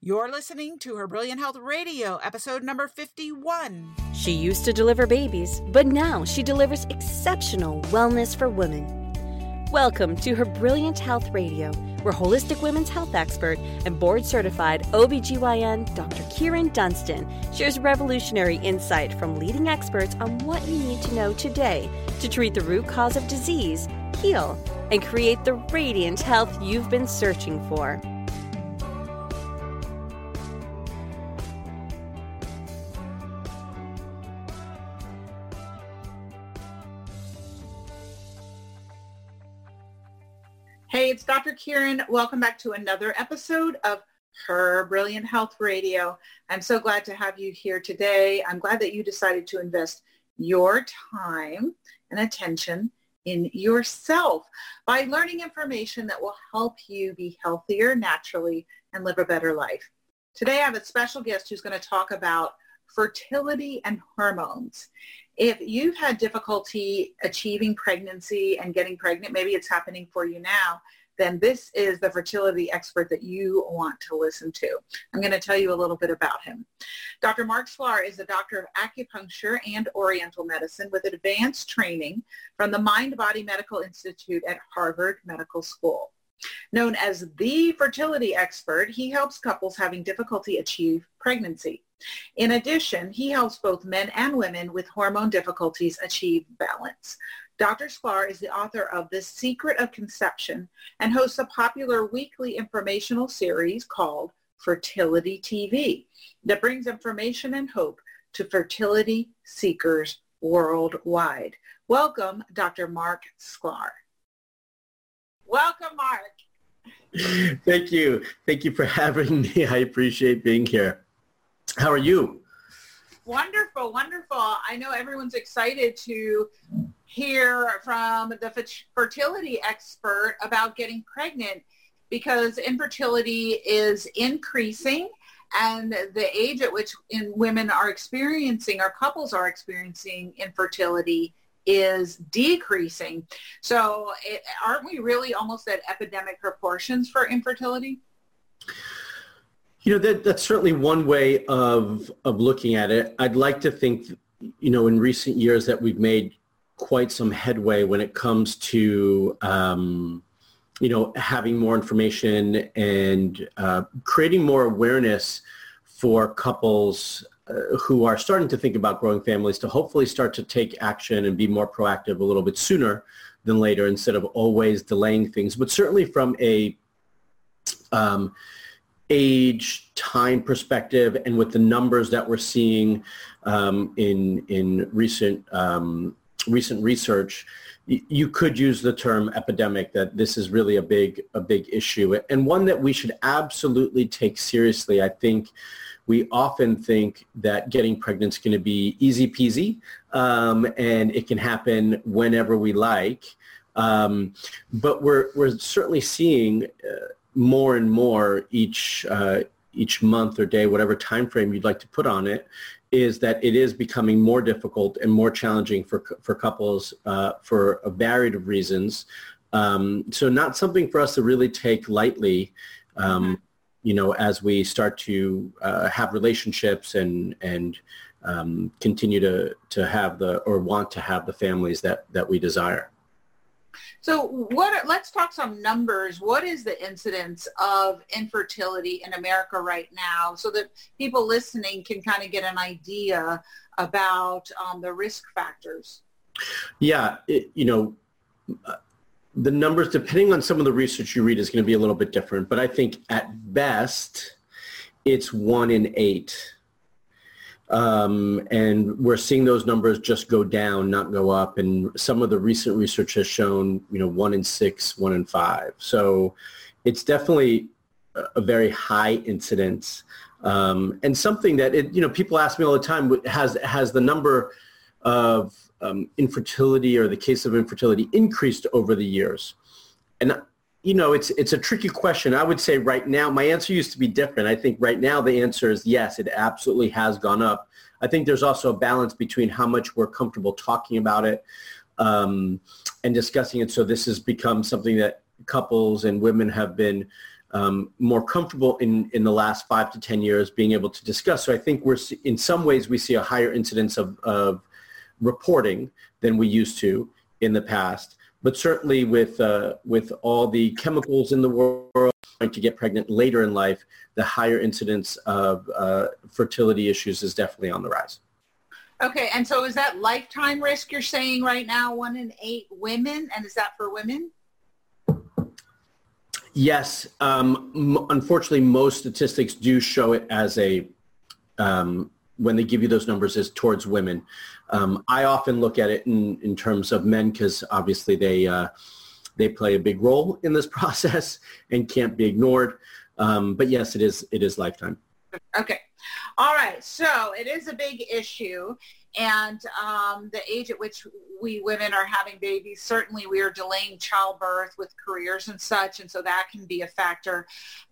You're listening to Her Brilliant Health Radio, episode number 51. She used to deliver babies, but now she delivers exceptional wellness for women. Welcome to Her Brilliant Health Radio, where holistic women's health expert and board certified OBGYN Dr. Kyrin Dunston shares revolutionary insight from leading experts on what you need to know today to treat the root cause of disease, heal, and create the radiant health you've been searching for. It's Dr. Kyrin. Welcome back to another episode of Her Brilliant Health Radio. I'm so glad to have you here today. I'm glad that you decided to invest your time and attention in yourself by learning information that will help you be healthier naturally and live a better life. Today I have a special guest who's going to talk about fertility and hormones. If you've had difficulty achieving pregnancy and getting pregnant, maybe it's happening for you now, then this is the fertility expert that you want to listen to. I'm going to tell you a little bit about him. Dr. Marc Sklar is a doctor of acupuncture and oriental medicine with advanced training from the Mind Body Medical Institute at Harvard Medical School. Known as the fertility expert, he helps couples having difficulty achieve pregnancy. In addition, he helps both men and women with hormone difficulties achieve balance. Dr. Sklar is the author of The Secret of Conception and hosts a popular weekly informational series called Fertility TV that brings information and hope to fertility seekers worldwide. Welcome, Dr. Marc Sklar. Welcome, Marc. Thank you. Thank you for having me. I appreciate being here. How are you? Wonderful, wonderful. I know everyone's excited to hear from the fertility expert about getting pregnant because infertility is increasing and the age at which in women are experiencing or couples are experiencing infertility is decreasing. So it, aren't we really almost at epidemic proportions for infertility? You know, that, that's certainly one way of, of looking at it. I'd like to think, you know, in recent years that we've made quite some headway when it comes to, um, you know, having more information and uh, creating more awareness for couples uh, who are starting to think about growing families to hopefully start to take action and be more proactive a little bit sooner than later instead of always delaying things. But certainly from a um, age, time perspective, and with the numbers that we're seeing um, in in recent um, recent research, you could use the term epidemic. That this is really a big a big issue and one that we should absolutely take seriously. I think we often think that getting pregnant is going to be easy peasy um, and it can happen whenever we like. Um, but we're, we're certainly seeing uh, more and more each uh, each month or day, whatever time frame you'd like to put on it, is that it is becoming more difficult and more challenging for for couples uh, for a variety of reasons. Um, so not something for us to really take lightly. Um, you know, as we start to uh, have relationships and and um, continue to to have the or want to have the families that that we desire. So what, let's talk some numbers. What is the incidence of infertility in America right now so that people listening can kind of get an idea about um, the risk factors? Yeah, it, you know, uh, the numbers, depending on some of the research you read, is going to be a little bit different. But I think at best, it's one in eight um, and we're seeing those numbers just go down, not go up. And some of the recent research has shown, you know, one in six, one in five. So it's definitely a very high incidence um, and something that, it, you know, people ask me all the time, has, has the number of um, infertility or the case of infertility increased over the years? And you know, it's it's a tricky question. I would say right now, my answer used to be different. I think right now the answer is yes, it absolutely has gone up. I think there's also a balance between how much we're comfortable talking about it um, and discussing it. So this has become something that couples and women have been um, more comfortable in, in the last five to 10 years being able to discuss. So I think we're, in some ways, we see a higher incidence of, of reporting than we used to in the past. But certainly with, uh, with all the chemicals in the world, trying to get pregnant later in life, the higher incidence of uh, fertility issues is definitely on the rise. Okay, and so is that lifetime risk you're saying right now, one in eight women, and is that for women? Yes, um, m- unfortunately, most statistics do show it as a um, when they give you those numbers is towards women. Um, I often look at it in, in terms of men because obviously they uh, they play a big role in this process and can't be ignored. Um, but yes, it is it is lifetime. Okay. All right. So it is a big issue. And um, the age at which we women are having babies, certainly we are delaying childbirth with careers and such. And so that can be a factor.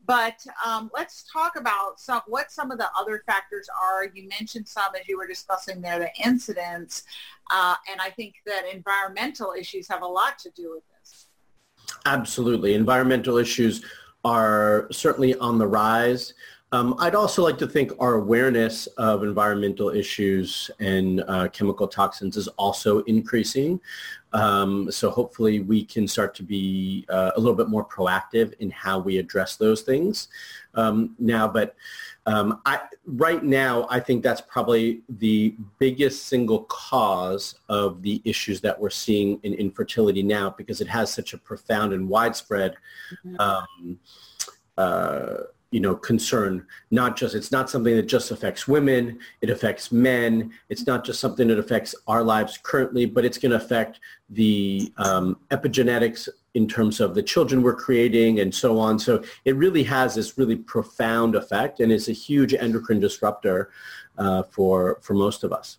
But um, let's talk about some, what some of the other factors are. You mentioned some as you were discussing there, the incidents. Uh, and I think that environmental issues have a lot to do with this. Absolutely. Environmental issues are certainly on the rise. Um, I'd also like to think our awareness of environmental issues and uh, chemical toxins is also increasing. Um, so hopefully we can start to be uh, a little bit more proactive in how we address those things um, now. But um, I, right now, I think that's probably the biggest single cause of the issues that we're seeing in infertility now because it has such a profound and widespread mm-hmm. Um, uh, you know, concern. Not just, it's not something that just affects women. It affects men. It's not just something that affects our lives currently, but it's going to affect the um, epigenetics in terms of the children we're creating and so on. So it really has this really profound effect and is a huge endocrine disruptor uh, for, for most of us.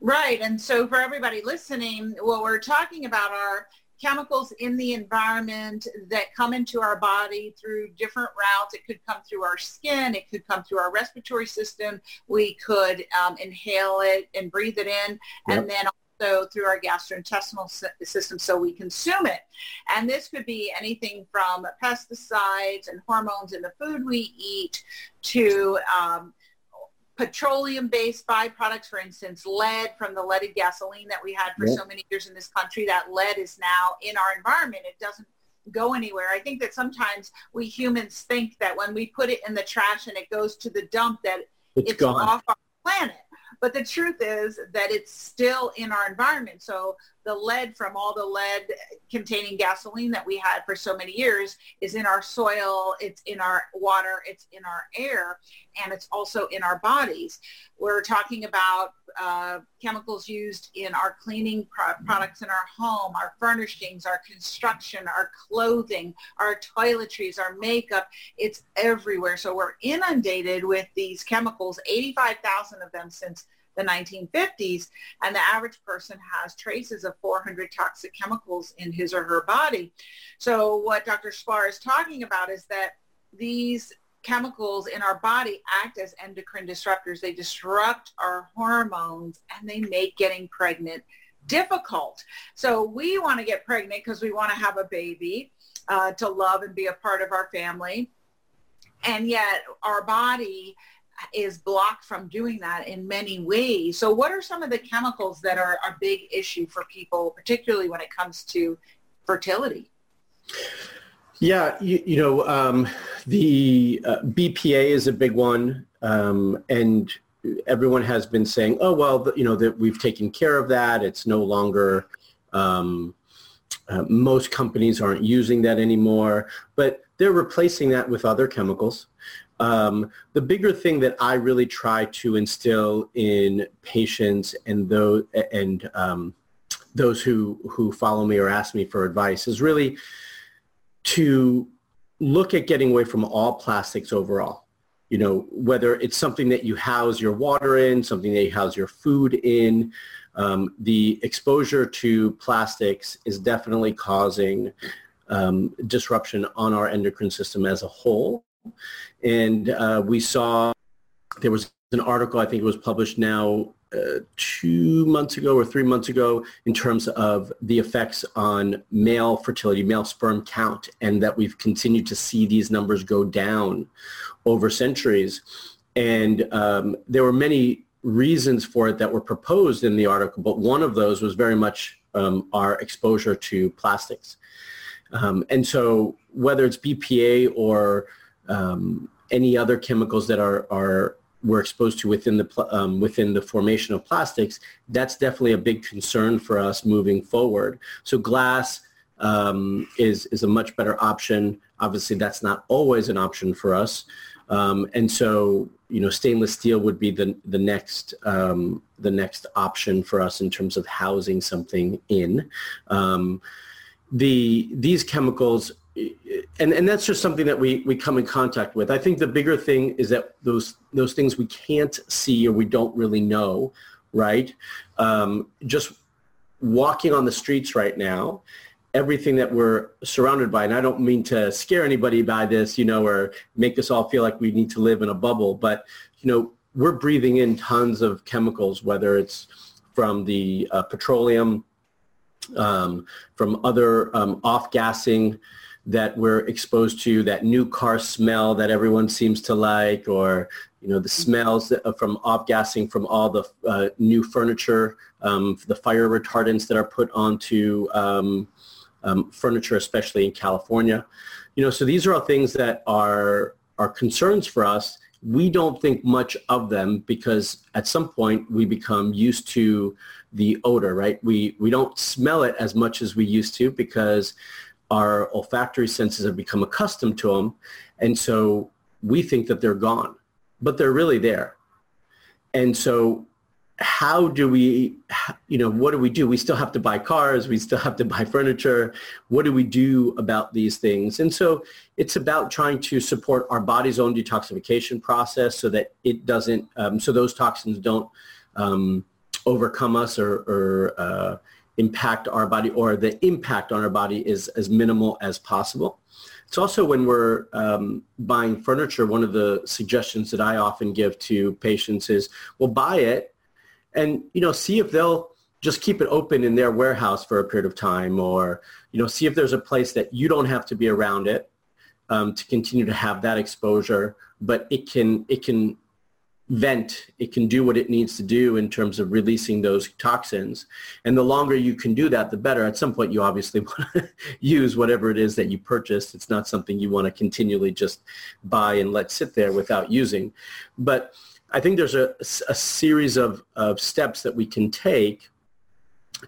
Right. And so for everybody listening, what we're talking about are chemicals in the environment that come into our body through different routes. It could come through our skin. It could come through our respiratory system. We could um, inhale it and breathe it in. Yep. And then also through our gastrointestinal system so we consume it. And this could be anything from pesticides and hormones in the food we eat to um, petroleum-based byproducts, for instance, lead from the leaded gasoline that we had for yep. so many years in this country, that lead is now in our environment. It doesn't go anywhere. I think that sometimes we humans think that when we put it in the trash and it goes to the dump that it's, it's off our planet. But the truth is that it's still in our environment. So the lead from all the lead containing gasoline that we had for so many years is in our soil, it's in our water, it's in our air, and it's also in our bodies. We're talking about uh, chemicals used in our cleaning pro- products in our home, our furnishings, our construction, our clothing, our toiletries, our makeup. It's everywhere. So we're inundated with these chemicals, 85,000 of them since the 1950s, and the average person has traces of 400 toxic chemicals in his or her body. So what Dr. Sklar is talking about is that these chemicals in our body act as endocrine disruptors. They disrupt our hormones and they make getting pregnant difficult. So we want to get pregnant because we want to have a baby, uh, to love and be a part of our family. And yet our body is blocked from doing that in many ways. So what are some of the chemicals that are a big issue for people, particularly when it comes to fertility? Yeah, you, you know, um, the uh, BPA is a big one, um, and everyone has been saying, "Oh, well, you know, that we've taken care of that. It's no longer." Um, uh, most companies aren't using that anymore, but they're replacing that with other chemicals. Um, the bigger thing that I really try to instill in patients and those and um, those who who follow me or ask me for advice is really to look at getting away from all plastics overall. You know, whether it's something that you house your water in, something that you house your food in, um, the exposure to plastics is definitely causing um, disruption on our endocrine system as a whole. And uh, we saw there was an article, I think it was published now uh, two months ago or three months ago in terms of the effects on male fertility, male sperm count, and that we've continued to see these numbers go down over centuries. And um, there were many reasons for it that were proposed in the article, but one of those was very much um, our exposure to plastics. Um, and so whether it's BPA or um, any other chemicals that are, are we're exposed to within the um, within the formation of plastics, that's definitely a big concern for us moving forward. So glass um, is is a much better option. Obviously, that's not always an option for us, um, and so you know stainless steel would be the the next um, the next option for us in terms of housing something in. Um, the these chemicals and and that's just something that we we come in contact with. I think the bigger thing is that those those things we can't see or we don't really know, right? Um, just walking on the streets right now, everything that we're surrounded by, and I don't mean to scare anybody by this, you know, or make us all feel like we need to live in a bubble, but you know, we're breathing in tons of chemicals, whether it's from the uh, petroleum, um, from other um, off-gassing that we're exposed to, that new car smell that everyone seems to like, or you know the smells uh, from off-gassing from all the uh, new furniture, um, the fire retardants that are put onto um, um, furniture, especially in California. You know, so these are all things that are are concerns for us. We don't think much of them because at some point we become used to the odor, right? We we don't smell it as much as we used to because our olfactory senses have become accustomed to them. And so we think that they're gone, but they're really there. And so how do we, you know, what do we do? We still have to buy cars. We still have to buy furniture. What do we do about these things? And so it's about trying to support our body's own detoxification process so that it doesn't, um, so those toxins don't um, overcome us or, or uh, impact our body or the impact on our body is as minimal as possible. It's also when we're um, buying furniture, one of the suggestions that I often give to patients is, well, buy it and, you know, see if they'll just keep it open in their warehouse for a period of time or, you know, see if there's a place that you don't have to be around it um, to continue to have that exposure, but it can, it can vent, it can do what it needs to do in terms of releasing those toxins. And the longer you can do that, the better. At some point, you obviously want to use whatever it is that you purchased. It's not something you want to continually just buy and let sit there without using. But I think there's a, a series of, of steps that we can take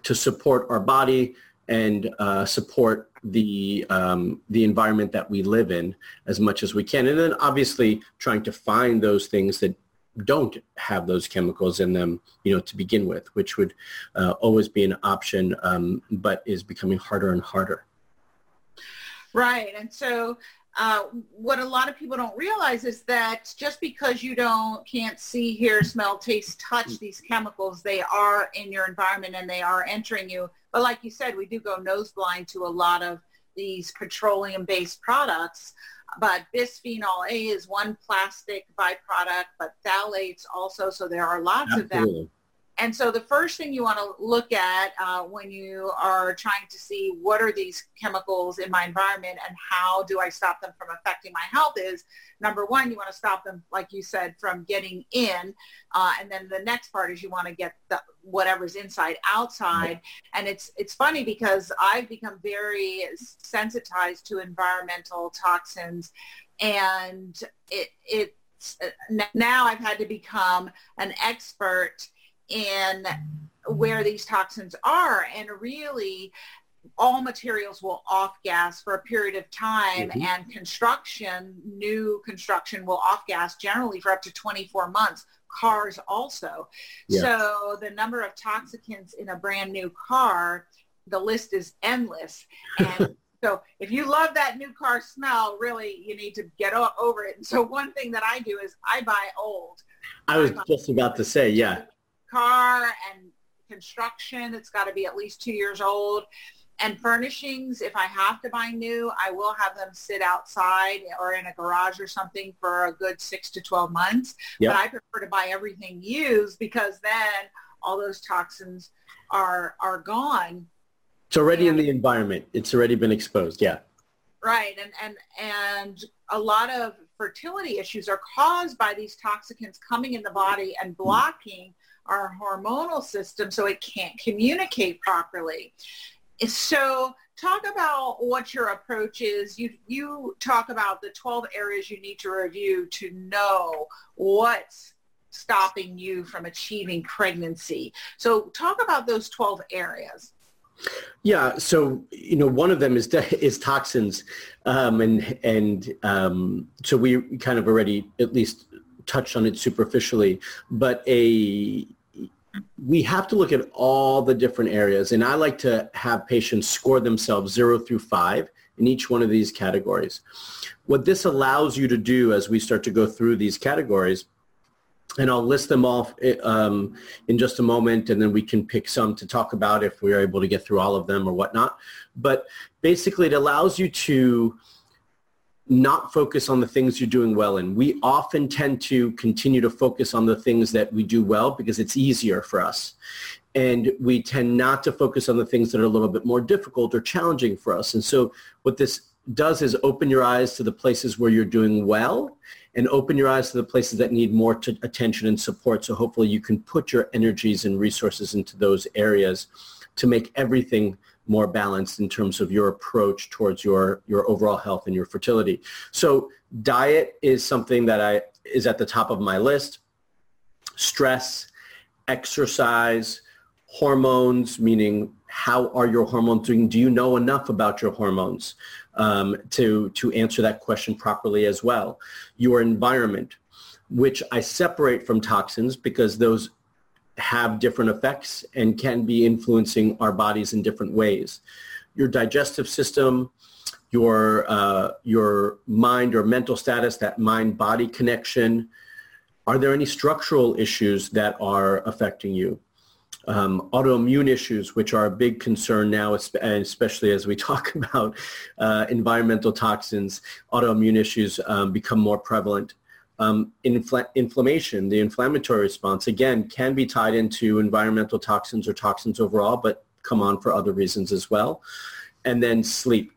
to support our body and uh, support the um, the environment that we live in as much as we can, and then obviously trying to find those things that don't have those chemicals in them, you know, to begin with, which would uh, always be an option, um, but is becoming harder and harder. Right. And so uh, what a lot of people don't realize is that just because you don't can't see, hear, smell, taste, touch these chemicals, they are in your environment and they are entering you. But like you said, we do go nose blind to a lot of these petroleum-based products. But bisphenol A is one plastic byproduct, but phthalates also. So there are lots Absolutely. of them. And so the first thing you want to look at uh, when you are trying to see what are these chemicals in my environment and how do I stop them from affecting my health is number one, you want to stop them, like you said, from getting in. Uh, and then the next part is you want to get the, whatever's inside outside. And it's, it's funny because I've become very sensitized to environmental toxins and it, it, now I've had to become an expert in where these toxins are and really all materials will off gas for a period of time mm-hmm. and construction, new construction will off gas generally for up to 24 months. Cars also. Yeah. So the number of toxicants in a brand new car, the list is endless. And so if you love that new car smell, really you need to get over it. And so one thing that I do is I buy old. I was just about to say, yeah car and construction. It's got to be at least two years old. and furnishings, if I have to buy new, I will have them sit outside or in a garage or something for a good six to 12 months. Yep. But I prefer to buy everything used because then all those toxins are, are gone. It's already and, in the environment. It's already been exposed. Yeah. Right. And, and, and a lot of fertility issues are caused by these toxicants coming in the body and mm. blocking our hormonal system so it can't communicate properly. So talk about what your approach is. You, you talk about the 12 areas you need to review to know what's stopping you from achieving pregnancy. So talk about those 12 areas. Yeah, so you know, one of them is is toxins, um, and and um, so we kind of already at least touched on it superficially, but a we have to look at all the different areas and I like to have patients score themselves zero through five in each one of these categories. What this allows you to do as we start to go through these categories, and I'll list them off um, in just a moment and then we can pick some to talk about if we're able to get through all of them or whatnot. But basically it allows you to not focus on the things you're doing well in. We often tend to continue to focus on the things that we do well because it's easier for us. And we tend not to focus on the things that are a little bit more difficult or challenging for us. And so what this does is open your eyes to the places where you're doing well and open your eyes to the places that need more t- attention and support. So hopefully you can put your energies and resources into those areas to make everything more balanced in terms of your approach towards your, your overall health and your fertility. So diet is something that I is at the top of my list. Stress, exercise, hormones, meaning how are your hormones doing? Do you know enough about your hormones um, to, to answer that question properly as well? Your environment, which I separate from toxins because those have different effects and can be influencing our bodies in different ways. Your digestive system, your, uh, your mind or mental status, that mind-body connection. Are there any structural issues that are affecting you? Um, autoimmune issues, which are a big concern now, especially as we talk about uh, environmental toxins, autoimmune issues um, become more prevalent. Um, infl- inflammation, the inflammatory response, again, can be tied into environmental toxins or toxins overall, but come on for other reasons as well. And then sleep.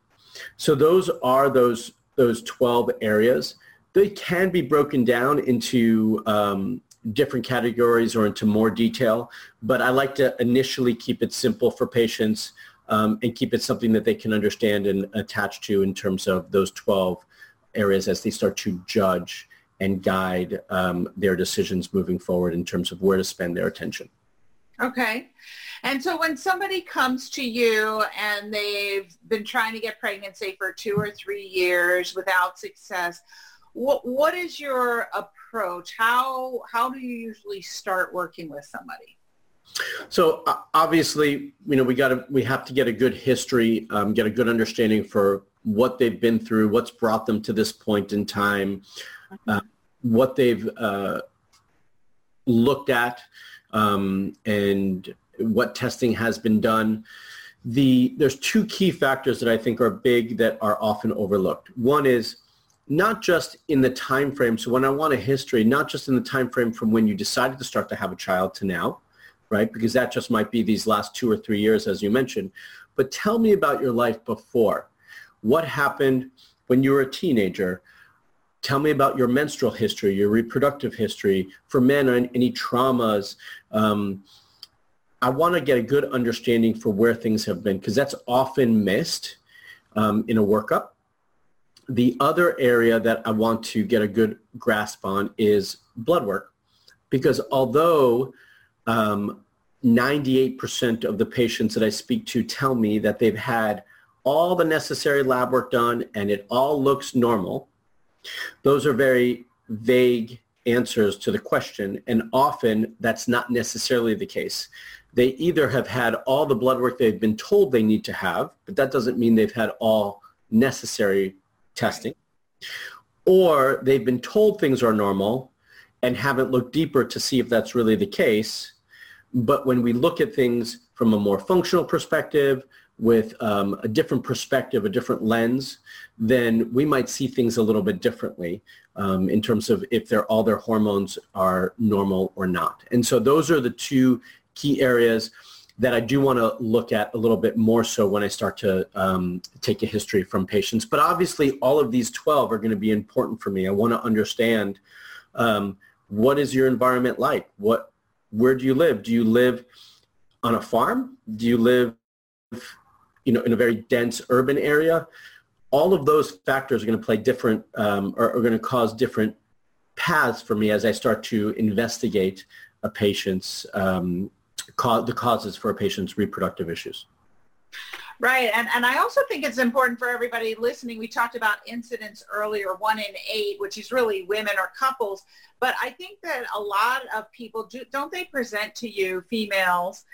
So those are those, those 12 areas. They can be broken down into um, different categories or into more detail, but I like to initially keep it simple for patients um, and keep it something that they can understand and attach to in terms of those 12 areas as they start to judge and guide um, their decisions moving forward in terms of where to spend their attention. Okay. And so when somebody comes to you and they've been trying to get pregnant, say for two or three years without success, what, what is your approach? How, how do you usually start working with somebody? So uh, obviously, you know, we got to, we have to get a good history, um, get a good understanding for what they've been through, what's brought them to this point in time, uh, what they've uh, looked at um, and what testing has been done. The, there's two key factors that I think are big that are often overlooked. One is not just in the time frame. So when I want a history, not just in the time frame from when you decided to start to have a child to now, right? Because that just might be these last two or three years, as you mentioned. But tell me about your life before. What happened when you were a teenager? Tell me about your menstrual history, your reproductive history. For men, any traumas. Um, I want to get a good understanding for where things have been because that's often missed um, in a workup. The other area that I want to get a good grasp on is blood work because although um, 98% of the patients that I speak to tell me that they've had all the necessary lab work done and it all looks normal, those are very vague answers to the question, and often that's not necessarily the case. They either have had all the blood work they've been told they need to have, but that doesn't mean they've had all necessary testing, or they've been told things are normal and haven't looked deeper to see if that's really the case. But when we look at things from a more functional perspective, with um, a different perspective, a different lens, then we might see things a little bit differently um, in terms of if they're, all their hormones are normal or not. And so those are the two key areas that I do want to look at a little bit more so when I start to um, take a history from patients. But obviously, all of these 12 are going to be important for me. I want to understand um, what is your environment like? What, where do you live? Do you live on a farm? Do you live, you know, in a very dense urban area? All of those factors are going to play different, um, are, are going to cause different paths for me as I start to investigate a patient's um, the causes for a patient's reproductive issues. Right. And, and I also think it's important for everybody listening. We talked about incidents earlier, one in eight, which is really women or couples. But I think that a lot of people do, don't they present to you females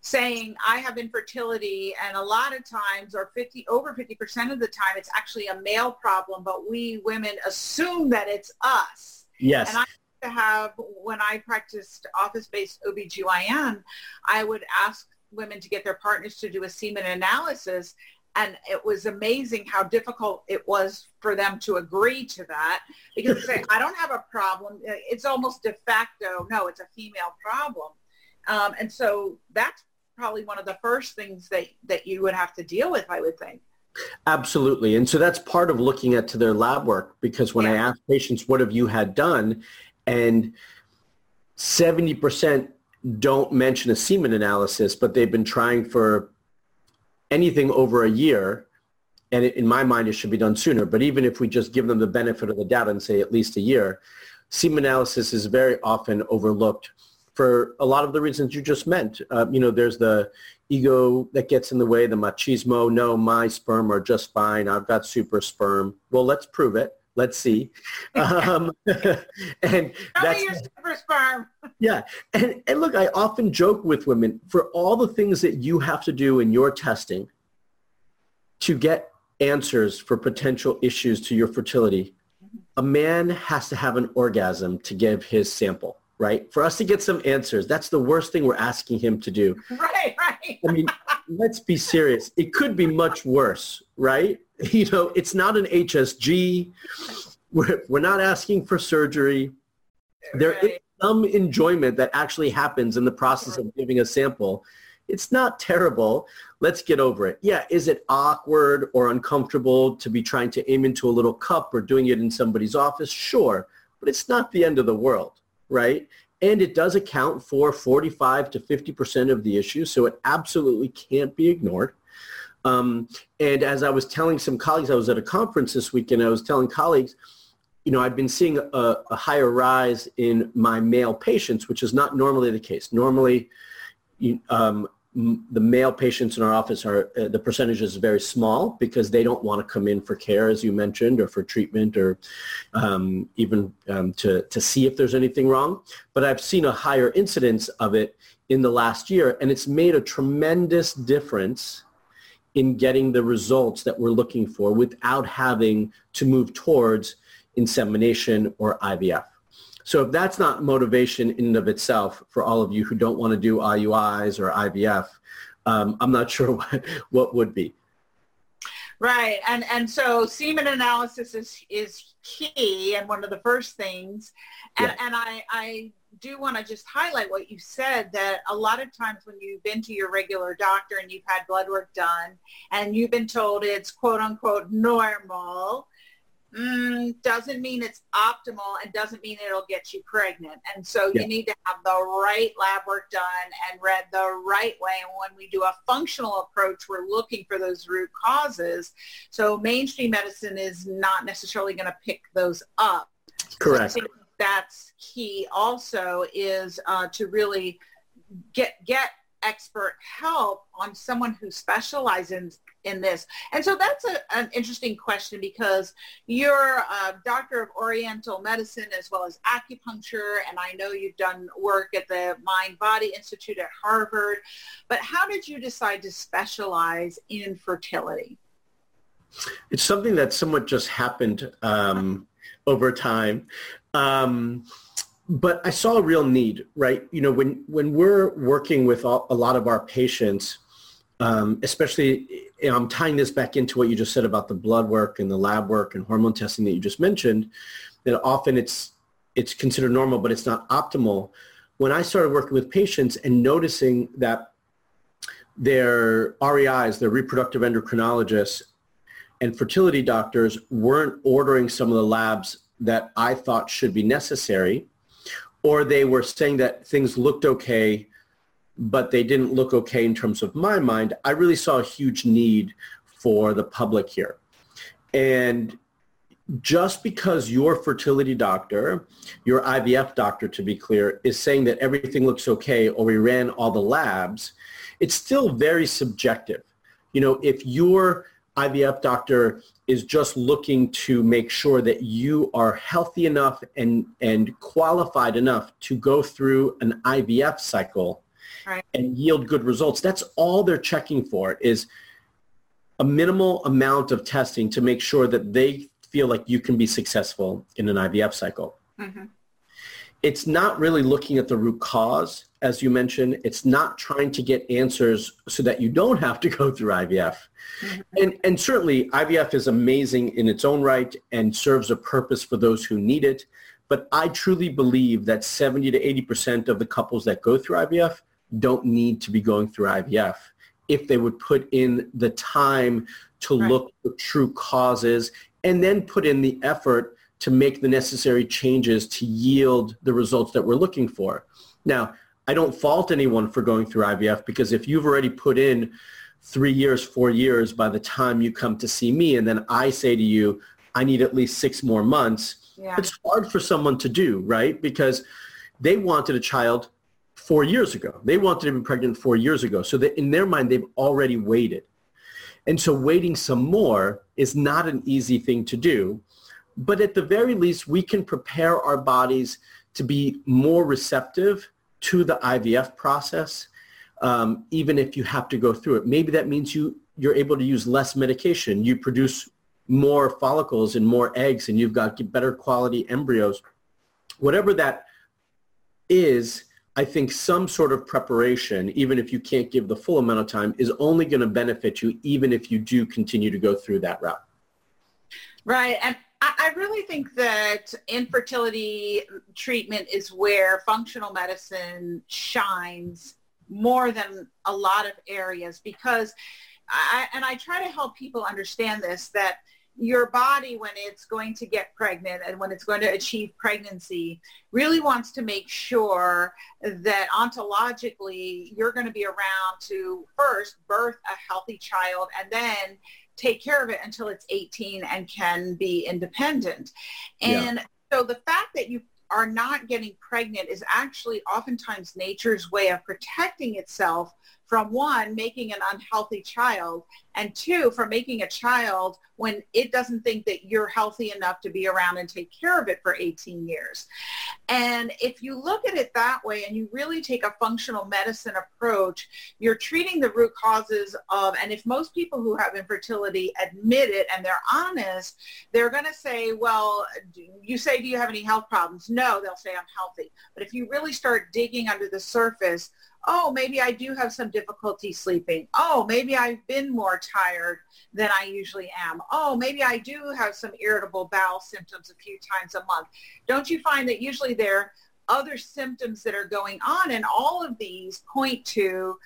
saying I have infertility and a lot of times or 50 over 50% of the time it's actually a male problem but we women assume that it's us. Yes. And I to have, when I practiced office-based OBGYN, I would ask women to get their partners to do a semen analysis. And it was amazing how difficult it was for them to agree to that because they say, I don't have a problem. It's almost de facto, no, it's a female problem. Um, and so that's probably one of the first things that, that you would have to deal with, I would think. Absolutely. And so that's part of looking at to their lab work because when yeah. I ask patients, what have you had done? and 70% don't mention a semen analysis, but they've been trying for anything over a year. And in my mind, it should be done sooner. But even if we just give them the benefit of the doubt and say at least a year, semen analysis is very often overlooked for a lot of the reasons you just meant. Uh, you know, there's the ego that gets in the way, the machismo, no, my sperm are just fine. I've got super sperm. Well, let's prove it. Let's see. Um, and that's your super sperm. yeah. And, and look, I often joke with women for all the things that you have to do in your testing to get answers for potential issues to your fertility, a man has to have an orgasm to give his sample right? For us to get some answers, that's the worst thing we're asking him to do. Right, right. I mean, let's be serious. It could be much worse, right? You know, it's not an HSG. We're, we're not asking for surgery. There right. is some enjoyment that actually happens in the process of giving a sample. It's not terrible. Let's get over it. Yeah, is it awkward or uncomfortable to be trying to aim into a little cup or doing it in somebody's office? Sure, but it's not the end of the world, right? And it does account for 45 to 50% of the issues, so it absolutely can't be ignored. Um, and as I was telling some colleagues, I was at a conference this weekend, I was telling colleagues, you know, I've been seeing a, a higher rise in my male patients, which is not normally the case. Normally, um, the male patients in our office are, uh, the percentage is very small because they don't want to come in for care, as you mentioned, or for treatment or um, even um, to, to see if there's anything wrong. But I've seen a higher incidence of it in the last year, and it's made a tremendous difference in getting the results that we're looking for without having to move towards insemination or IVF. So if that's not motivation in and of itself for all of you who don't want to do IUIs or IVF, um, I'm not sure what, what would be. Right. And and so semen analysis is is key and one of the first things. And yeah. and I, I do want to just highlight what you said that a lot of times when you've been to your regular doctor and you've had blood work done and you've been told it's quote unquote normal, mm, doesn't mean it's optimal and doesn't mean it'll get you pregnant. And so yeah. you need to have the right lab work done and read the right way. And when we do a functional approach, we're looking for those root causes. So mainstream medicine is not necessarily going to pick those up. Correct. So that's key also is uh, to really get get expert help on someone who specializes in this. And so that's a, an interesting question because you're a doctor of Oriental medicine as well as acupuncture, and I know you've done work at the Mind Body Institute at Harvard. But how did you decide to specialize in fertility? It's something that somewhat just happened um, over time. Um, but I saw a real need, right? You know, when, when we're working with all, a lot of our patients, um, especially I'm tying this back into what you just said about the blood work and the lab work and hormone testing that you just mentioned, that often it's it's considered normal, but it's not optimal. When I started working with patients and noticing that their REIs, their reproductive endocrinologists, and fertility doctors weren't ordering some of the labs that I thought should be necessary, or they were saying that things looked okay, but they didn't look okay in terms of my mind, I really saw a huge need for the public here. And just because your fertility doctor, your IVF doctor to be clear, is saying that everything looks okay or we ran all the labs, it's still very subjective. You know, if your IVF doctor is just looking to make sure that you are healthy enough and, and qualified enough to go through an IVF cycle right. and yield good results, that's all they're checking for is a minimal amount of testing to make sure that they feel like you can be successful in an IVF cycle. Mm-hmm. It's not really looking at the root cause, as you mentioned. It's not trying to get answers so that you don't have to go through IVF. Mm-hmm. And, and certainly IVF is amazing in its own right and serves a purpose for those who need it. But I truly believe that 70 to 80% of the couples that go through IVF don't need to be going through IVF if they would put in the time to right. look for true causes and then put in the effort to make the necessary changes to yield the results that we're looking for. Now, I don't fault anyone for going through IVF because if you've already put in three years, four years by the time you come to see me and then I say to you, I need at least six more months, yeah. it's hard for someone to do, right? Because they wanted a child four years ago. They wanted to be pregnant four years ago. So that in their mind, they've already waited. And so waiting some more is not an easy thing to do. But at the very least, we can prepare our bodies to be more receptive to the IVF process, um, even if you have to go through it. Maybe that means you, you're able to use less medication. You produce more follicles and more eggs and you've got better quality embryos. Whatever that is, I think some sort of preparation, even if you can't give the full amount of time, is only going to benefit you, even if you do continue to go through that route. Right. And I really think that infertility treatment is where functional medicine shines more than a lot of areas because I, and I try to help people understand this, that your body when it's going to get pregnant and when it's going to achieve pregnancy really wants to make sure that ontologically you're going to be around to first birth a healthy child and then take care of it until it's 18 and can be independent. And yeah. so the fact that you are not getting pregnant is actually oftentimes nature's way of protecting itself from one, making an unhealthy child, and two, from making a child when it doesn't think that you're healthy enough to be around and take care of it for 18 years. And if you look at it that way and you really take a functional medicine approach, you're treating the root causes of, and if most people who have infertility admit it and they're honest, they're going to say, well, you say, do you have any health problems? No, they'll say I'm healthy. But if you really start digging under the surface, oh, maybe I do have some difficulty sleeping. Oh, maybe I've been more tired than I usually am. Oh, maybe I do have some irritable bowel symptoms a few times a month. Don't you find that usually there are other symptoms that are going on and all of these point to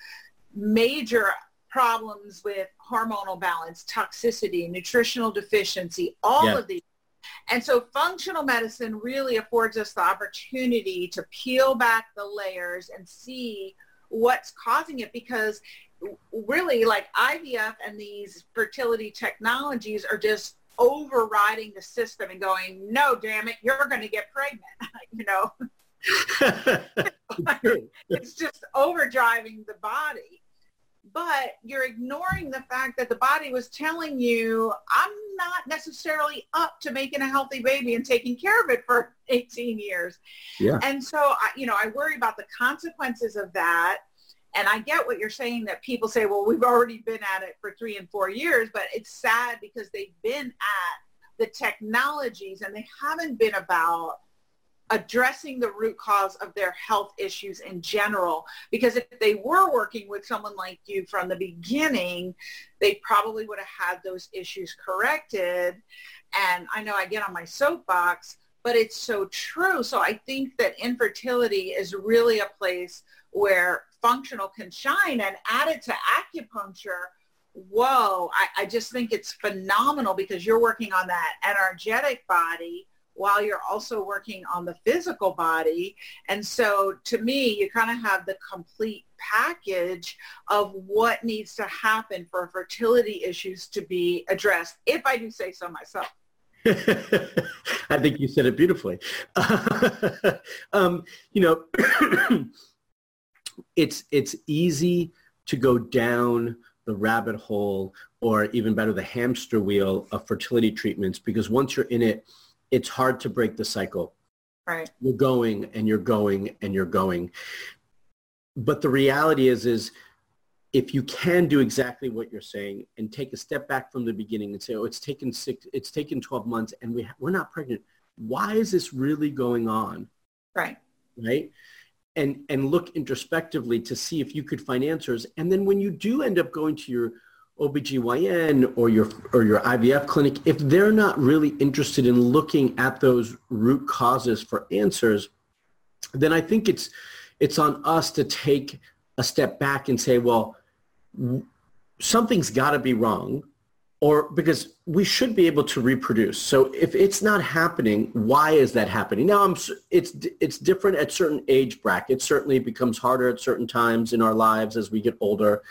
major problems with hormonal balance, toxicity, nutritional deficiency, all yeah. of these and so functional medicine really affords us the opportunity to peel back the layers and see what's causing it because really like IVF and these fertility technologies are just overriding the system and going, no, damn it, you're going to get pregnant, you know. it's just overdriving the body. But you're ignoring the fact that the body was telling you, I'm not necessarily up to making a healthy baby and taking care of it for 18 years. Yeah. And so, I, you know, I worry about the consequences of that and I get what you're saying that people say, well, we've already been at it for three and four years, but it's sad because they've been at the technologies and they haven't been about addressing the root cause of their health issues in general. Because if they were working with someone like you from the beginning, they probably would have had those issues corrected. And I know I get on my soapbox, but it's so true. So I think that infertility is really a place where functional can shine and added to acupuncture whoa I, I just think it's phenomenal because you're working on that energetic body while you're also working on the physical body. And so to me, you kind of have the complete package of what needs to happen for fertility issues to be addressed, if I do say so myself. I think you said it beautifully. um, you know, it's it's easy to go down the rabbit hole or even better the hamster wheel of fertility treatments because once you're in it it's hard to break the cycle. Right. You're going and you're going and you're going. But the reality is, is if you can do exactly what you're saying and take a step back from the beginning and say, oh, it's taken six, it's taken 12 months and we, we're not pregnant. Why is this really going on? Right. Right. And, and look introspectively to see if you could find answers. And then when you do end up going to your OBGYN or your or your IVF clinic, if they're not really interested in looking at those root causes for answers, then I think it's it's on us to take a step back and say, well, something's got to be wrong or because we should be able to reproduce. So if it's not happening, why is that happening? Now, I'm, it's it's different at certain age brackets. Certainly, it becomes harder at certain times in our lives as we get older.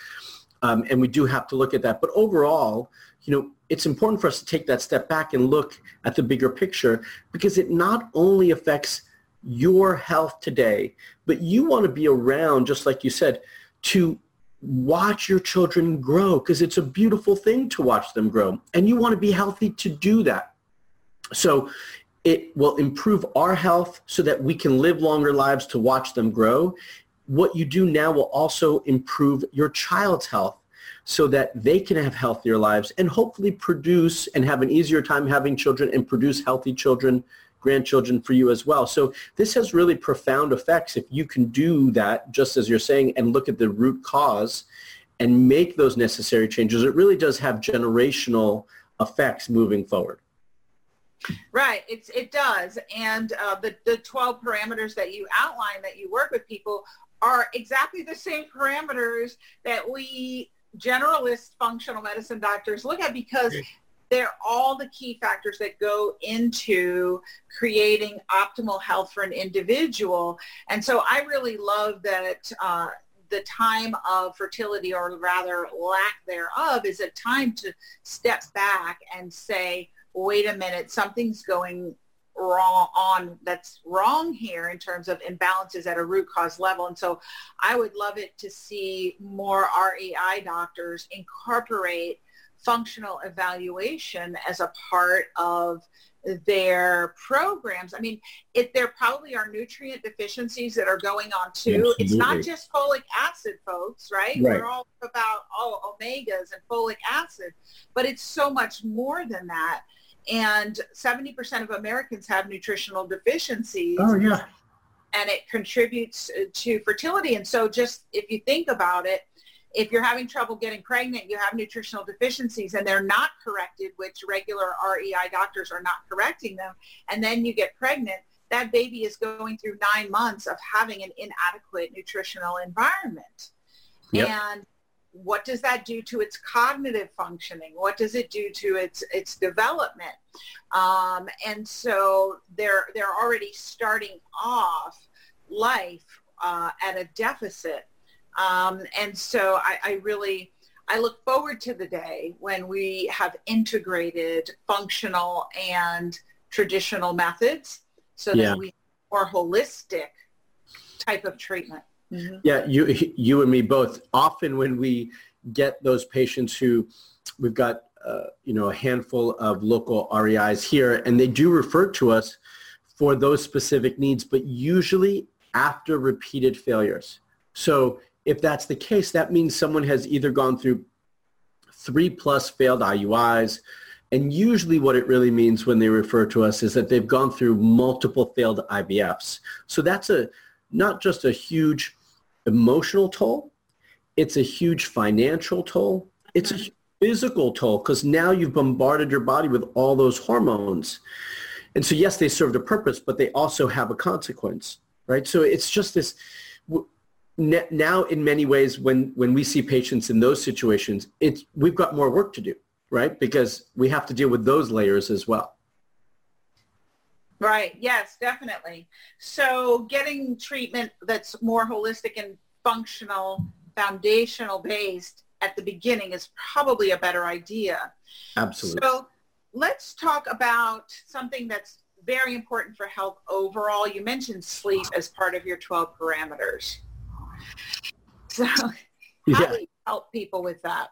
Um, and we do have to look at that. But overall, you know, it's important for us to take that step back and look at the bigger picture because it not only affects your health today, but you want to be around, just like you said, to watch your children grow because it's a beautiful thing to watch them grow. And you want to be healthy to do that. So it will improve our health so that we can live longer lives to watch them grow what you do now will also improve your child's health so that they can have healthier lives and hopefully produce and have an easier time having children and produce healthy children, grandchildren for you as well. So this has really profound effects if you can do that, just as you're saying, and look at the root cause and make those necessary changes. It really does have generational effects moving forward. Right, it's it does, and uh, the the twelve parameters that you outline that you work with people are exactly the same parameters that we generalist functional medicine doctors look at because they're all the key factors that go into creating optimal health for an individual. And so I really love that uh, the time of fertility or rather lack thereof is a time to step back and say, wait a minute, something's going wrong on that's wrong here in terms of imbalances at a root cause level. And so I would love it to see more REI doctors incorporate functional evaluation as a part of their programs. I mean, if there probably are nutrient deficiencies that are going on too. Absolutely. It's not just folic acid, folks, right? right? We're all about oh, omegas and folic acid, but it's so much more than that and 70% of Americans have nutritional deficiencies. Oh, yeah. And it contributes uh, to fertility. And so just if you think about it, if you're having trouble getting pregnant, you have nutritional deficiencies and they're not corrected, which regular REI doctors are not correcting them, and then you get pregnant, that baby is going through nine months of having an inadequate nutritional environment. Yep. And what does that do to its cognitive functioning? What does it do to its its development? Um, and so they're they're already starting off life uh, at a deficit. Um, and so I, I really I look forward to the day when we have integrated functional and traditional methods so yeah. that we more holistic type of treatment. Mm-hmm. Yeah, you you and me both. Often when we get those patients who we've got uh, you know a handful of local REIs here, and they do refer to us for those specific needs, but usually after repeated failures. So if that's the case, that means someone has either gone through three plus failed IUIs, And usually what it really means when they refer to us is that they've gone through multiple failed IVFs. So that's a not just a huge emotional toll, it's a huge financial toll. It's a physical toll because now you've bombarded your body with all those hormones. And so yes, they served a purpose, but they also have a consequence, right? So it's just this now in many ways when when we see patients in those situations it's we've got more work to do right because we have to deal with those layers as well right yes definitely. So getting treatment that's more holistic and functional foundational based at the beginning is probably a better idea. Absolutely. So let's talk about something that's very important for health overall. You mentioned sleep as part of your 12 parameters. So how yeah. do you help people with that?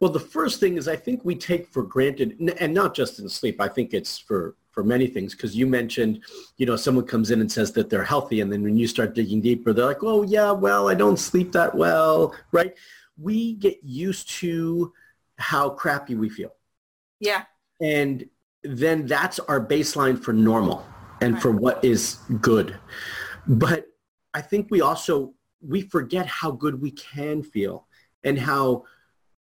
Well, the first thing is I think we take for granted, and not just in sleep, I think it's for, for many things, because you mentioned, you know, someone comes in and says that they're healthy, and then when you start digging deeper, they're like, oh, yeah, well, I don't sleep that well, right? We get used to how crappy we feel. Yeah. And then that's our baseline for normal and right. for what is good. But I think we also we forget how good we can feel and how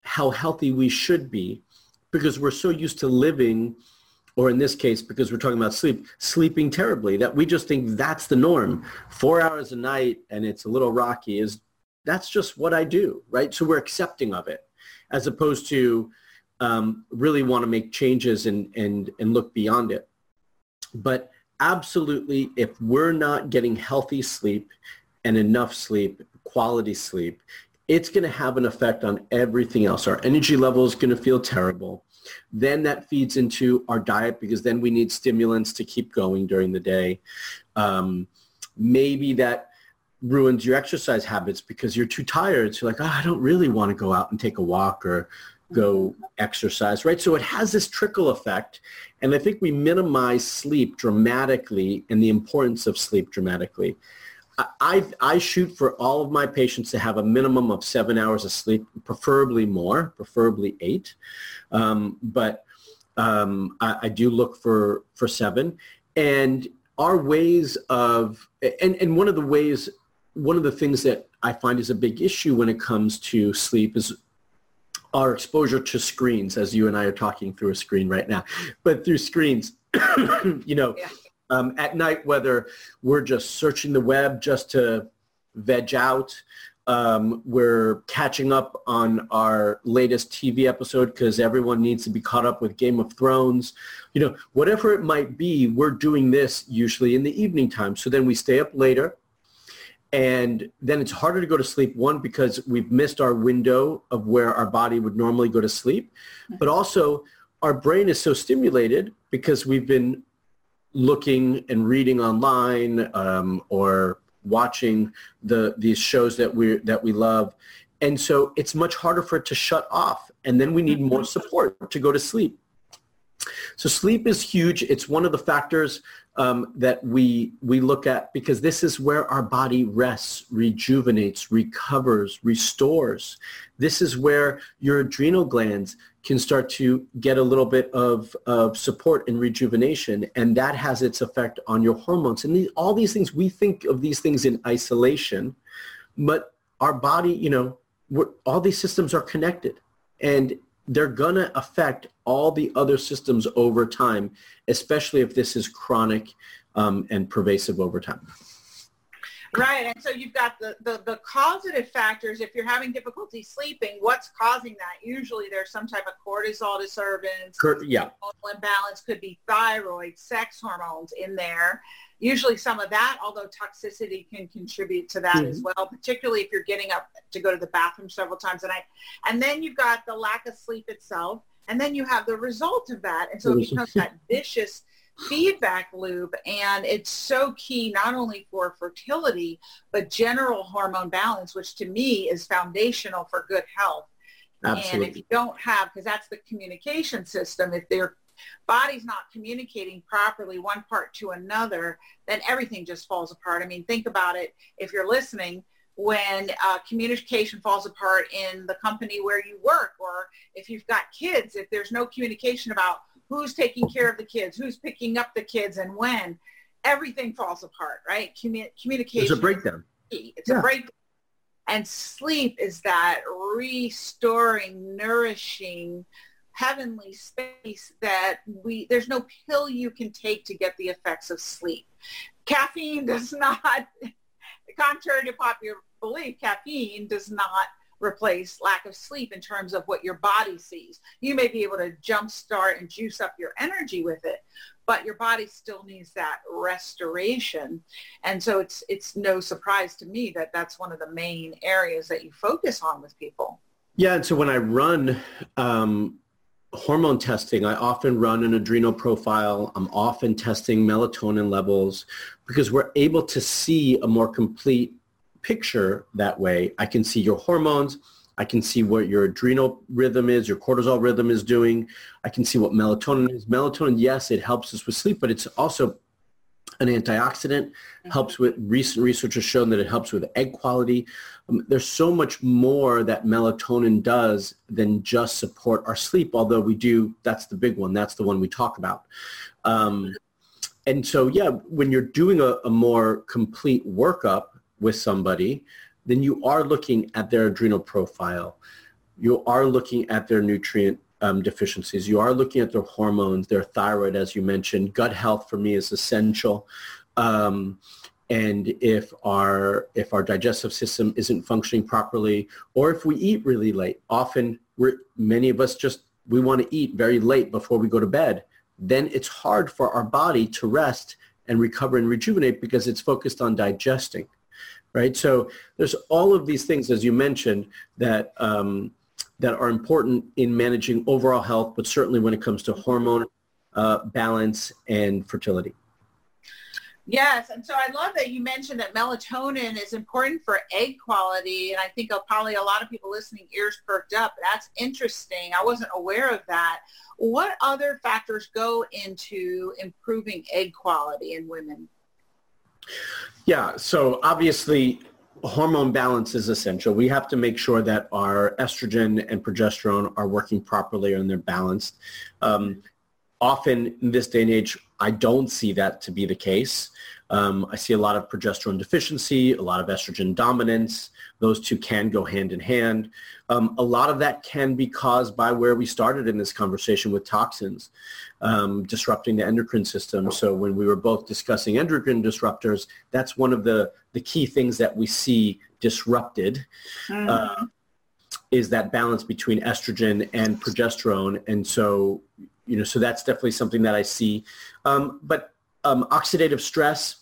how healthy we should be because we're so used to living or in this case because we're talking about sleep sleeping terribly that we just think that's the norm four hours a night and it's a little rocky is that's just what i do right so we're accepting of it as opposed to um, really want to make changes and and and look beyond it but absolutely if we're not getting healthy sleep and enough sleep, quality sleep, it's going to have an effect on everything else. Our energy level is going to feel terrible. Then that feeds into our diet because then we need stimulants to keep going during the day. Um, maybe that ruins your exercise habits because you're too tired. So you're like, oh, I don't really want to go out and take a walk or go exercise, right? So it has this trickle effect. And I think we minimize sleep dramatically and the importance of sleep dramatically. I, I shoot for all of my patients to have a minimum of seven hours of sleep, preferably more, preferably eight. Um, but um, I, I, do look for, for seven. And our ways of, and, and one of the ways, one of the things that I find is a big issue when it comes to sleep is our exposure to screens, as you and I are talking through a screen right now, but through screens, you know, yeah um, at night, whether we're just searching the web just to veg out, um, we're catching up on our latest TV episode because everyone needs to be caught up with Game of Thrones. You know, whatever it might be, we're doing this usually in the evening time. So then we stay up later and then it's harder to go to sleep one because we've missed our window of where our body would normally go to sleep but also our brain is so stimulated because we've been looking and reading online um, or watching the these shows that we that we love and so it's much harder for it to shut off and then we need more mm-hmm. support to go to sleep so sleep is huge it's one of the factors um, that we we look at because this is where our body rests, rejuvenates, recovers, restores. This is where your adrenal glands can start to get a little bit of, of support and rejuvenation, and that has its effect on your hormones. And all these things, we think of these things in isolation, but our body, you know, all these systems are connected. And they're going to affect all the other systems over time, especially if this is chronic um, and pervasive over time. Right. And so you've got the, the, the, causative factors. If you're having difficulty sleeping, what's causing that? Usually there's some type of cortisol disturbance. Yeah. Imbalance could be thyroid, sex hormones in there. Usually some of that, although toxicity can contribute to that mm-hmm. as well, particularly if you're getting up to go to the bathroom several times a night. And then you've got the lack of sleep itself. And then you have the result of that. And so it becomes that vicious feedback loop and it's so key not only for fertility but general hormone balance which to me is foundational for good health. Absolutely. and if you don't have because that's the communication system if their body's not communicating properly one part to another then everything just falls apart. I mean think about it. If you're listening when uh, communication falls apart in the company where you work or if you've got kids, if there's no communication about who's taking care of the kids, who's picking up the kids and when, everything falls apart, right? Commun- communication. It's a breakdown. It's yeah. a breakdown. And sleep is that restoring, nourishing, heavenly space that we, there's no pill you can take to get the effects of sleep. Caffeine does not, contrary to popular belief, caffeine does not replace lack of sleep in terms of what your body sees. You may be able to jumpstart and juice up your energy with it, but your body still needs that restoration. And so it's it's no surprise to me that that's one of the main areas that you focus on with people. Yeah, and so when I run um, hormone testing, I often run an adrenal profile. I'm often testing melatonin levels because we're able to see a more complete picture that way. I can see your hormones. I can see what your adrenal rhythm is, your cortisol rhythm is doing. I can see what melatonin is. Melatonin, yes, it helps us with sleep, but it's also an antioxidant, mm-hmm. helps with, recent research has shown that it helps with egg quality. Um, there's so much more that melatonin does than just support our sleep, although we do, that's the big one. That's the one we talk about. Um, and so, yeah, when you're doing a, a more complete workup with somebody, then you are looking at their adrenal profile. You are looking at their nutrient um, deficiencies. You are looking at their hormones, their thyroid, as you mentioned. Gut health for me is essential. Um, and if our if our digestive system isn't functioning properly, or if we eat really late, often we many of us just we want to eat very late before we go to bed. Then it's hard for our body to rest and recover and rejuvenate because it's focused on digesting right? So there's all of these things, as you mentioned, that um, that are important in managing overall health, but certainly when it comes to hormone uh, balance and fertility. Yes, and so I love that you mentioned that melatonin is important for egg quality, and I think probably a lot of people listening ears perked up. That's interesting. I wasn't aware of that. What other factors go into improving egg quality in women? Yeah, so obviously hormone balance is essential. We have to make sure that our estrogen and progesterone are working properly and they're balanced. Um, often in this day and age, I don't see that to be the case. Um, I see a lot of progesterone deficiency, a lot of estrogen dominance. Those two can go hand in hand. Um, a lot of that can be caused by where we started in this conversation with toxins um, disrupting the endocrine system. So when we were both discussing endocrine disruptors, that's one of the, the key things that we see disrupted. Mm-hmm. Uh, is that balance between estrogen and progesterone. And so, you know, so that's definitely something that I see. Um, but um, oxidative stress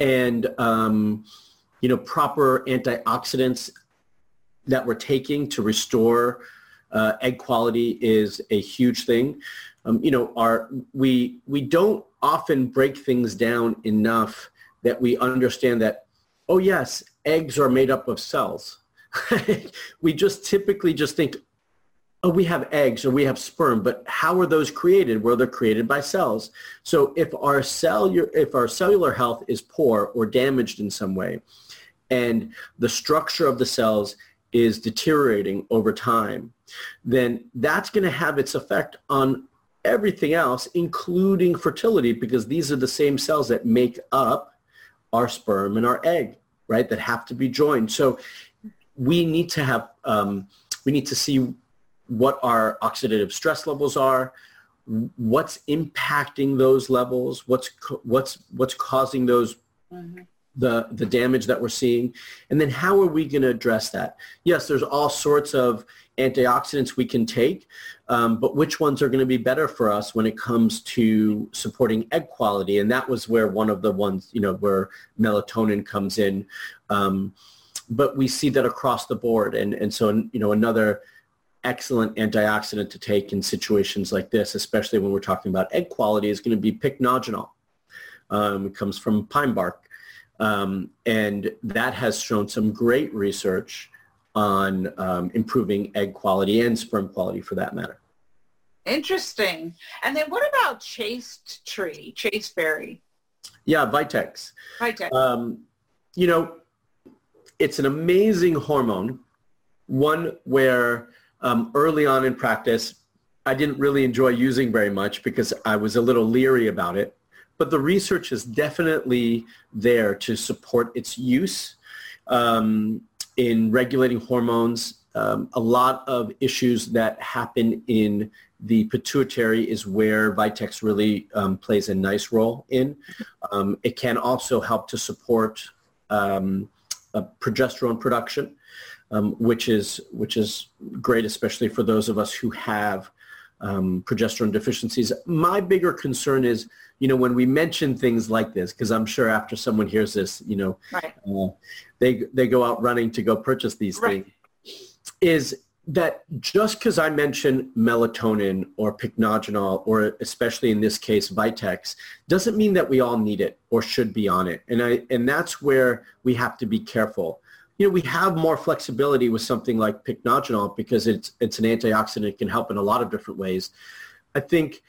and, um, you know, proper antioxidants that we're taking to restore uh, egg quality is a huge thing. Um, you know, our, we, we don't often break things down enough that we understand that, oh yes, eggs are made up of cells. we just typically just think, oh, we have eggs or we have sperm, but how are those created? Well, they're created by cells. So if our cellular, if our cellular health is poor or damaged in some way, and the structure of the cells is deteriorating over time, then that's going to have its effect on everything else, including fertility, because these are the same cells that make up our sperm and our egg, right? That have to be joined. So we need to have, um, we need to see what our oxidative stress levels are, what's impacting those levels, what's what's what's causing those mm-hmm. the the damage that we're seeing, and then how are we going to address that? Yes, there's all sorts of antioxidants we can take, um, but which ones are going to be better for us when it comes to supporting egg quality? And that was where one of the ones, you know, where melatonin comes in. Um, but we see that across the board, and and so you know another excellent antioxidant to take in situations like this, especially when we're talking about egg quality, is going to be pycnogenol. Um, it comes from pine bark. Um, and that has shown some great research on um, improving egg quality and sperm quality for that matter. Interesting. And then what about chaste tree, chaste berry? Yeah, Vitex. Vitex. Um, you know, it's an amazing hormone, one where um, early on in practice, I didn't really enjoy using very much because I was a little leery about it. But the research is definitely there to support its use um, in regulating hormones. Um, a lot of issues that happen in the pituitary is where Vitex really um, plays a nice role in. Um, it can also help to support um, progesterone production, um, which is which is great, especially for those of us who have um, progesterone deficiencies. My bigger concern is, you know, when we mention things like this, because I'm sure after someone hears this, you know, right. uh, they they go out running to go purchase these right. things, is that just because I mention melatonin or pycnogenol or especially in this case Vitex doesn't mean that we all need it or should be on it. And I and that's where we have to be careful. You know, we have more flexibility with something like pycnogenol because it's it's an antioxidant. It can help in a lot of different ways. I think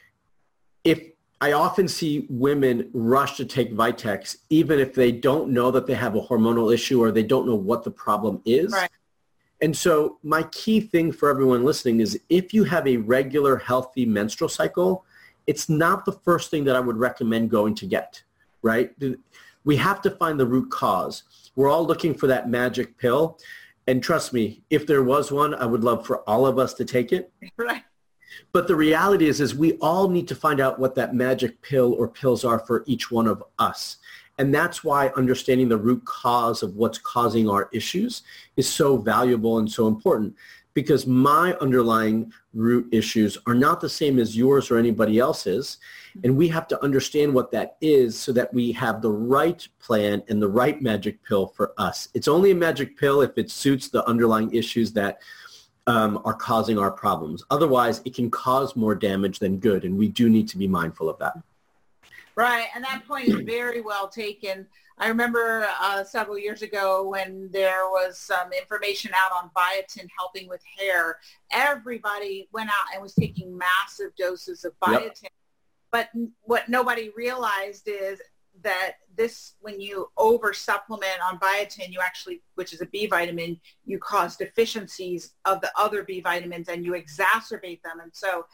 if I often see women rush to take Vitex even if they don't know that they have a hormonal issue or they don't know what the problem is. Right and so my key thing for everyone listening is if you have a regular healthy menstrual cycle, it's not the first thing that I would recommend going to get, right? We have to find the root cause. We're all looking for that magic pill. And trust me, if there was one, I would love for all of us to take it. Right. But the reality is, is we all need to find out what that magic pill or pills are for each one of us. And that's why understanding the root cause of what's causing our issues is so valuable and so important because my underlying root issues are not the same as yours or anybody else's. And we have to understand what that is so that we have the right plan and the right magic pill for us. It's only a magic pill if it suits the underlying issues that um, are causing our problems. Otherwise, it can cause more damage than good. And we do need to be mindful of that. Right, and that point is very well taken. I remember uh, several years ago when there was some information out on biotin helping with hair. Everybody went out and was taking massive doses of biotin. Yep. But what nobody realized is that this, when you over supplement on biotin, you actually, which is a B vitamin, you cause deficiencies of the other B vitamins and you exacerbate them. And so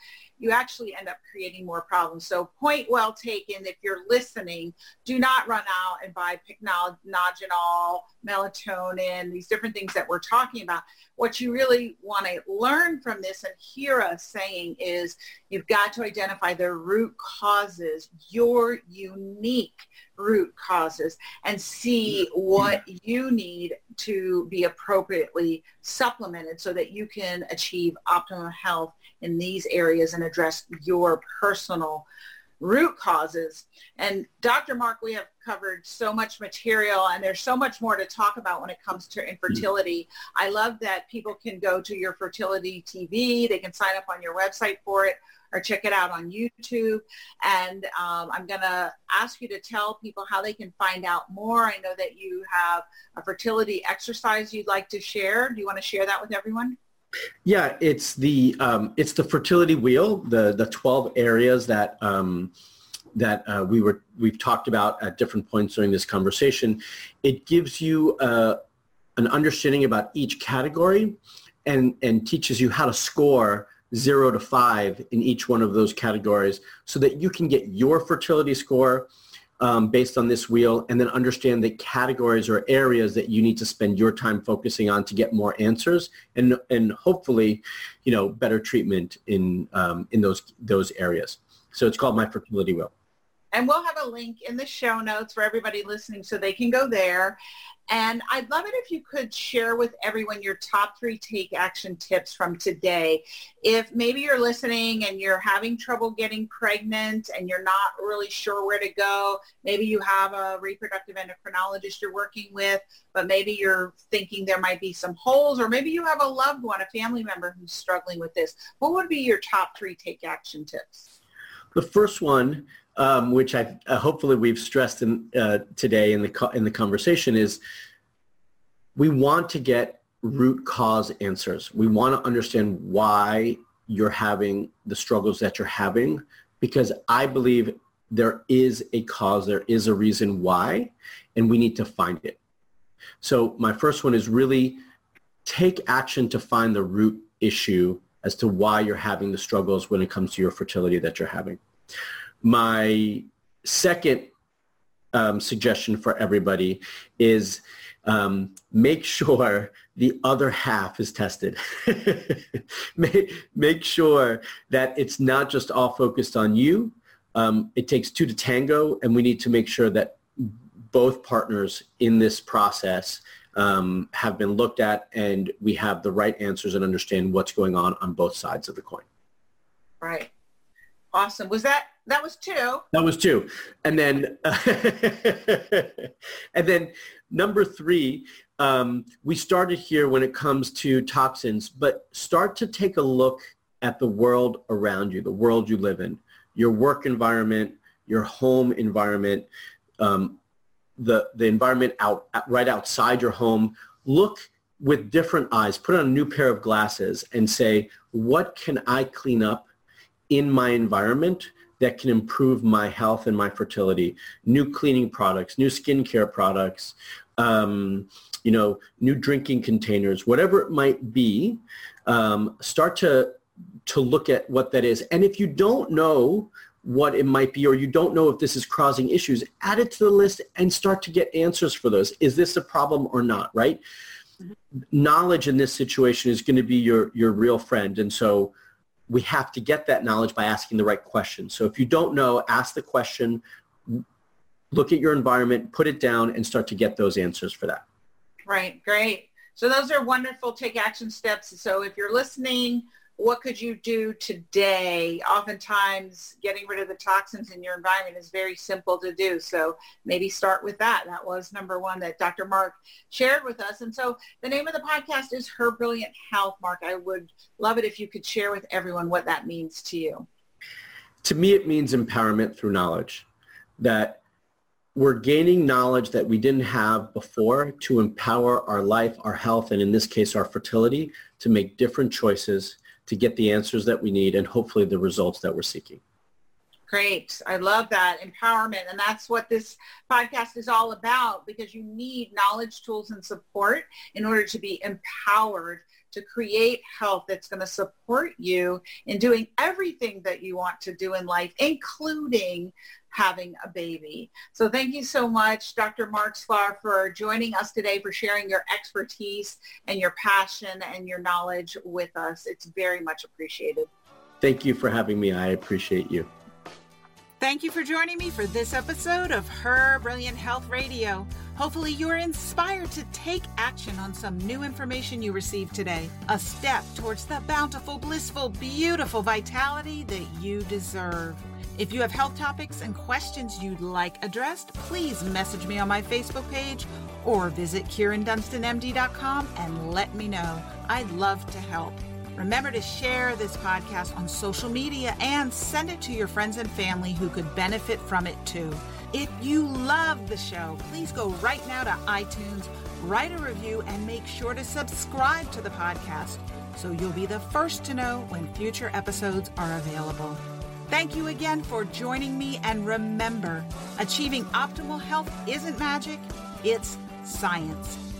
you actually end up creating more problems. So point well taken. If you're listening, do not run out and buy pycnogenol, melatonin, these different things that we're talking about. What you really want to learn from this and hear us saying is you've got to identify the root causes, your unique root causes and see what you need to be appropriately supplemented so that you can achieve optimal health in these areas and address your personal root causes. And Dr. Marc, we have covered so much material and there's so much more to talk about when it comes to infertility. I love that people can go to your fertility TV. They can sign up on your website for it or check it out on YouTube. And um, I'm going to ask you to tell people how they can find out more. I know that you have a fertility exercise you'd like to share. Do you want to share that with everyone? Yeah, it's the um, it's the fertility wheel, the the twelve areas that um, that uh, we were we've talked about at different points during this conversation. It gives you uh, an understanding about each category, and and teaches you how to score zero to five in each one of those categories so that you can get your fertility score um, based on this wheel and then understand the categories or areas that you need to spend your time focusing on to get more answers and, and hopefully, you know, better treatment in, um, in those, those areas. So it's called My Fertility Wheel. And we'll have a link in the show notes for everybody listening so they can go there. And I'd love it if you could share with everyone your top three take action tips from today. If maybe you're listening and you're having trouble getting pregnant and you're not really sure where to go, maybe you have a reproductive endocrinologist you're working with, but maybe you're thinking there might be some holes or maybe you have a loved one, a family member who's struggling with this. What would be your top three take action tips? The first one um, which I uh, hopefully we've stressed in, uh, today in the co- in the conversation, is we want to get root cause answers. We want to understand why you're having the struggles that you're having, because I believe there is a cause, there is a reason why, and we need to find it. So my first one is really take action to find the root issue as to why you're having the struggles when it comes to your fertility that you're having. My second um, suggestion for everybody is um, make sure the other half is tested. make, make sure that it's not just all focused on you. Um, it takes two to tango, and we need to make sure that both partners in this process um, have been looked at and we have the right answers and understand what's going on on both sides of the coin. Right. Awesome. Was that that was two? That was two, and then and then number three, um, we started here when it comes to toxins, but start to take a look at the world around you, the world you live in, your work environment, your home environment, um, the, the environment out right outside your home, look with different eyes, put on a new pair of glasses and say, what can I clean up in my environment that can improve my health and my fertility? New cleaning products, new skincare products, um, you know, new drinking containers, whatever it might be, um, start to to look at what that is. And if you don't know what it might be or you don't know if this is causing issues, add it to the list and start to get answers for those. Is this a problem or not, right? Mm-hmm. Knowledge in this situation is going to be your, your real friend. And so we have to get that knowledge by asking the right questions. So if you don't know, ask the question, look at your environment, put it down, and start to get those answers for that. Right, great. So those are wonderful take action steps. So if you're listening what could you do today? Oftentimes getting rid of the toxins in your environment is very simple to do. So maybe start with that. That was number one that Dr. Marc shared with us. And so the name of the podcast is Her Brilliant Health. Marc, I would love it if you could share with everyone what that means to you. To me, it means empowerment through knowledge. That we're gaining knowledge that we didn't have before to empower our life, our health, and in this case, our fertility to make different choices to get the answers that we need and hopefully the results that we're seeking. Great. I love that empowerment. And that's what this podcast is all about because you need knowledge, tools, and support in order to be empowered to create health that's going to support you in doing everything that you want to do in life, including having a baby. So thank you so much, Dr. Marc Sklar, for joining us today, for sharing your expertise and your passion and your knowledge with us. It's very much appreciated. Thank you for having me. I appreciate you. Thank you for joining me for this episode of Her Brilliant Health Radio. Hopefully you are inspired to take action on some new information you received today. A step towards the bountiful, blissful, beautiful vitality that you deserve. If you have health topics and questions you'd like addressed, please message me on my Facebook page or visit KyrinDunstonMD.com and let me know. I'd love to help. Remember to share this podcast on social media and send it to your friends and family who could benefit from it too. If you love the show, please go right now to iTunes, write a review, and make sure to subscribe to the podcast so you'll be the first to know when future episodes are available. Thank you again for joining me. And remember, achieving optimal health isn't magic, it's science.